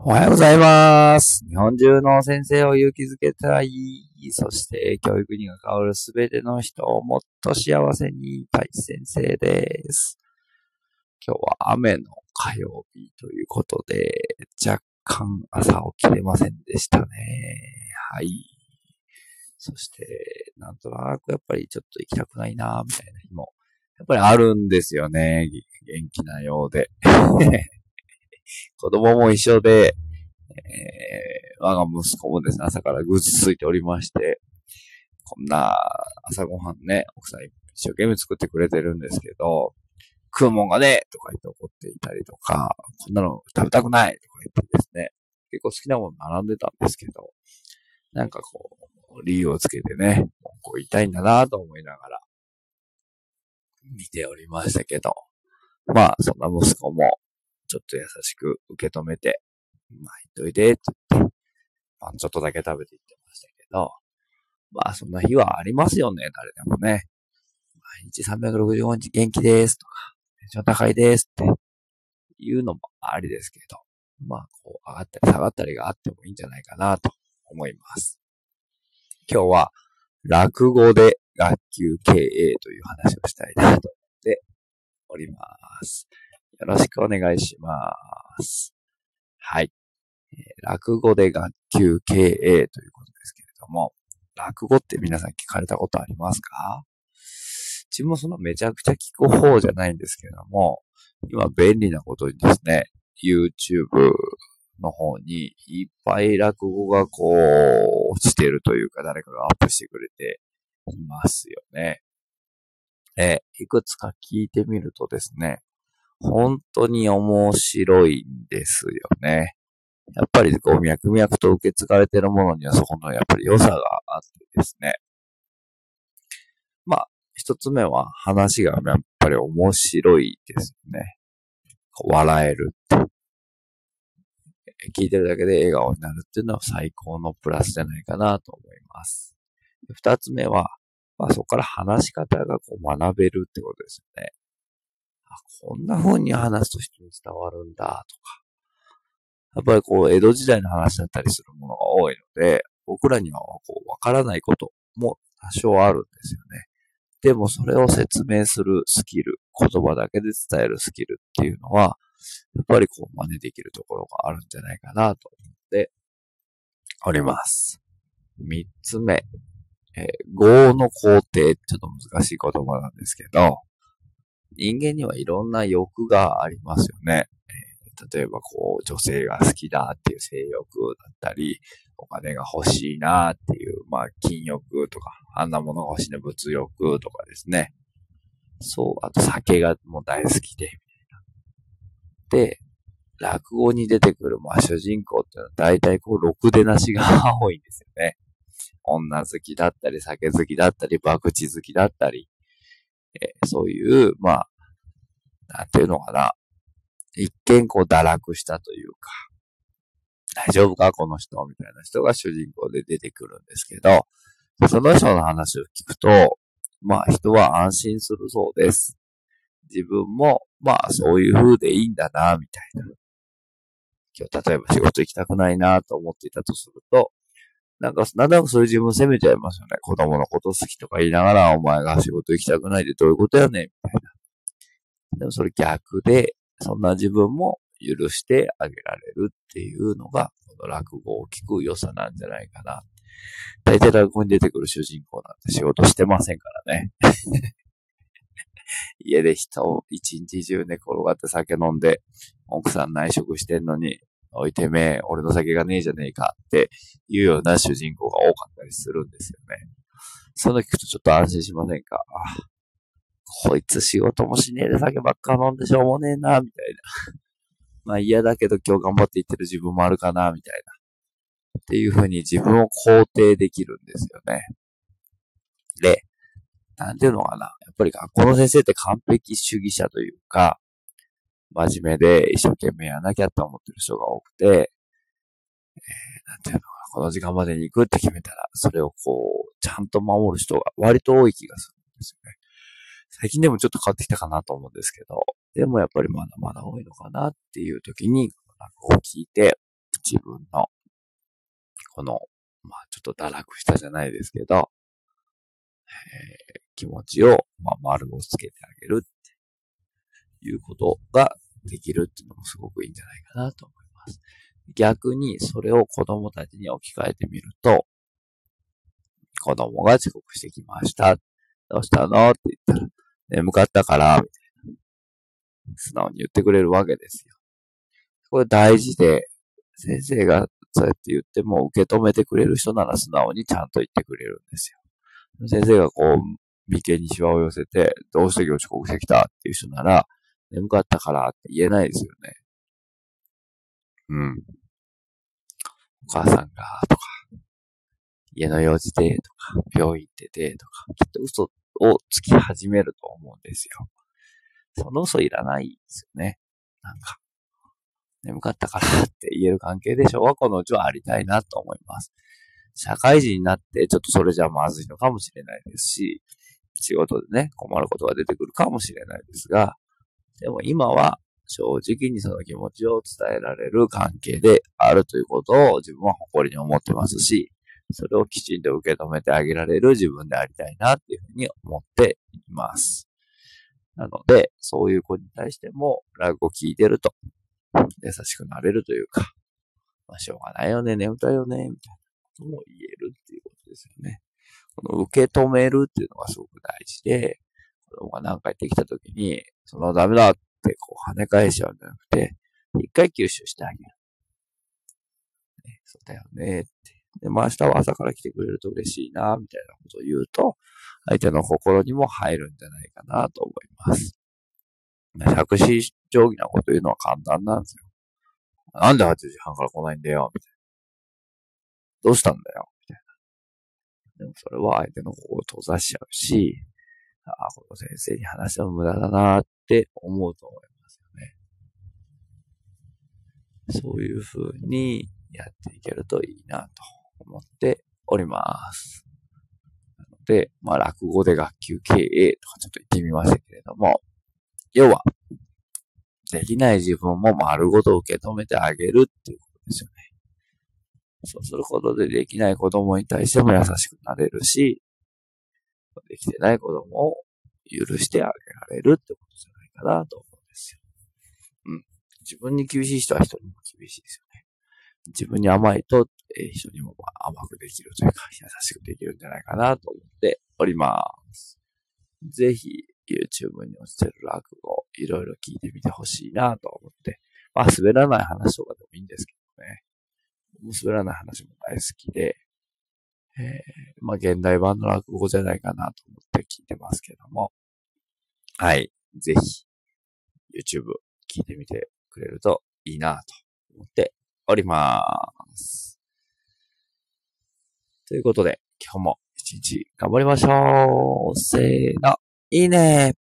おはようございます。日本中の先生を勇気づけたい。そして、教育に関わるすべての人をもっと幸せにたい先生です。今日は雨の火曜日ということで、若干朝起きれませんでしたね。はい。そして、なんとなくやっぱりちょっと行きたくないな、みたいな日も、やっぱりあるんですよね。元気なようで。子供も一緒で、えー、我が息子もですね、朝からぐずついておりまして、こんな朝ごはんね、奥さん一生懸命作ってくれてるんですけど、食うもんがねとか言って怒っていたりとか、こんなの食べたくないとか言ってですね、結構好きなもの並んでたんですけど、なんかこう、理由をつけてね、文句を言いたいんだなと思いながら、見ておりましたけど、まあ、そんな息子も、ちょっと優しく受け止めて、まあ、言っといて、って言って、まあ、ちょっとだけ食べていってましたけど、まあ、そんな日はありますよね、誰でもね。毎日365日元気ですとか、テンション高いですっていうのもありですけど、まあ、こう、上がったり下がったりがあってもいいんじゃないかなと思います。今日は、落語で学級経営という話をしたいなと思っております。よろしくお願いします。はい。落語で学級経営ということですけれども、落語って皆さん聞かれたことありますか？自分もそんなめちゃくちゃ聞く方じゃないんですけれども、今便利なことにですね、YouTube の方にいっぱい落語がこう、落ちてるというか誰かがアップしてくれていますよね。えいくつか聞いてみるとですね、本当に面白いんですよね。やっぱりこう脈々と受け継がれているものにはそこのやっぱり良さがあってですね。まあ、一つ目は話がやっぱり面白いですよね。笑える。聞いてるだけで笑顔になるっていうのは最高のプラスじゃないかなと思います。二つ目は、まあそこから話し方がこう学べるってことですよね。こんな風に話すと人に伝わるんだとか。やっぱりこう、江戸時代の話だったりするものが多いので、僕らにはこう、わからないことも多少あるんですよね。でもそれを説明するスキル、言葉だけで伝えるスキルっていうのは、やっぱりこう、真似できるところがあるんじゃないかなと思っております。三つ目、えー、業の工程、ちょっと難しい言葉なんですけど、人間にはいろんな欲がありますよね。例えばこう、女性が好きだっていう性欲だったり、お金が欲しいなっていう、まあ、金欲とか、あんなものが欲しいな、物欲とかですね。そう、あと酒がもう大好きで、みたいな。で、落語に出てくる、まあ、主人公っていうのは大体こう、ろくでなしが多いんですよね。女好きだったり、酒好きだったり、博打好きだったり、えーそういう、まあ、なんていうのかな。一見こう堕落したというか、大丈夫かこの人みたいな人が主人公で出てくるんですけど、その人の話を聞くと、まあ人は安心するそうです。自分も、まあそういう風でいいんだな、みたいな。今日例えば仕事行きたくないなと思っていたとすると、なんか、なんだかそういう自分責めちゃいますよね。子供のこと好きとか言いながら、お前が仕事行きたくないってどういうことやねん、みたいな。でもそれ逆で、そんな自分も許してあげられるっていうのが、この落語を聞く良さなんじゃないかな。大体落語に出てくる主人公なんて仕事してませんからね。家で人を一日中寝転がって酒飲んで、奥さん内職してんのに、おいてめえ、俺の酒がねえじゃねえかっていうような主人公が多かったりするんですよね。その聞くとちょっと安心しませんか？こいつ仕事もしねえで酒ばっか飲んでしょうもねえな、みたいな。まあ嫌だけど今日頑張っていってる自分もあるかな、みたいな。っていう風に自分を肯定できるんですよね。で、なんていうのかな。やっぱり学校の先生って完璧主義者というか、真面目で一生懸命やらなきゃと思ってる人が多くて、えー、なんていうのかな。この時間までに行くって決めたら、それをこう、ちゃんと守る人が割と多い気がするんですよね。最近でもちょっと変わってきたかなと思うんですけど、でもやっぱりまだまだ多いのかなっていう時に、落語を聞いて、自分の、この、まあちょっと堕落したじゃないですけど、えー、気持ちを、まあ、丸をつけてあげるっいうことができるっていうのもすごくいいんじゃないかなと思います。逆にそれを子供たちに置き換えてみると、子供が遅刻してきました。どうしたの？って言ったら、眠かったから、みたいな。素直に言ってくれるわけですよ。これ大事で、先生がそうやって言っても受け止めてくれる人なら素直にちゃんと言ってくれるんですよ。先生がこう、眉間にシワを寄せて、どうして今日遅刻してきた？っていう人なら、眠かったからって言えないですよね。うん。お母さんが、とか、家の用事で、とか、病院行ってて、とか、きっと嘘をつき始めると思うんですよ。その嘘いらないですよね。なんか、眠かったからって言える関係で小学校のうちはありたいなと思います。社会人になってちょっとそれじゃまずいのかもしれないですし、仕事でね、困ることが出てくるかもしれないですが、でも今は正直にその気持ちを伝えられる関係であるということを自分は誇りに思ってますし、それをきちんと受け止めてあげられる自分でありたいなっていうふうに思っています。なので、そういう子に対しても、落語聞いてると、優しくなれるというか、まあ、しょうがないよね、眠たいよね、みたいなことも言えるっていうことですよね。この受け止めるっていうのがすごく大事で、子供が何か言ってきたときに、そのダメだってこう跳ね返しちゃうんじゃなくて、一回吸収してあげる。ね、そうだよねって。で、まあ明日は朝から来てくれると嬉しいな、みたいなことを言うと、相手の心にも入るんじゃないかなと思います。百死定規なこと言うのは簡単なんですよ。なんで8時半から来ないんだよ、みたいな。どうしたんだよ、みたいな。でもそれは相手の心を閉ざしちゃうし、あ、この先生に話しても無駄だなって思うと思いますよね。そういう風にやっていけるといいなと思っております。なので、まあ、落語で学級経営とかちょっと言ってみましたけれども、要は、できない自分も丸ごと受け止めてあげるっていうことですよね。そうすることでできない子供に対しても優しくなれるし、できてない子供を許してあげられるってことじゃないかなと思うんですよ。うん。自分に厳しい人は人にも厳しいですよね。自分に甘いと、えー、人にも甘くできるというか、優しくできるんじゃないかなと思っております。ぜひ、YouTube に落ちてる落語、いろいろ聞いてみてほしいなと思って。まあ、滑らない話とかでもいいんですけどね。もう滑らない話も大好きで、えー、まあ、現代版の落語じゃないかなと思って聞いてますけども。はい。ぜひ、YouTube 聞いてみてくれるといいなと思っております。ということで、今日も一日頑張りましょう。せーの。いいね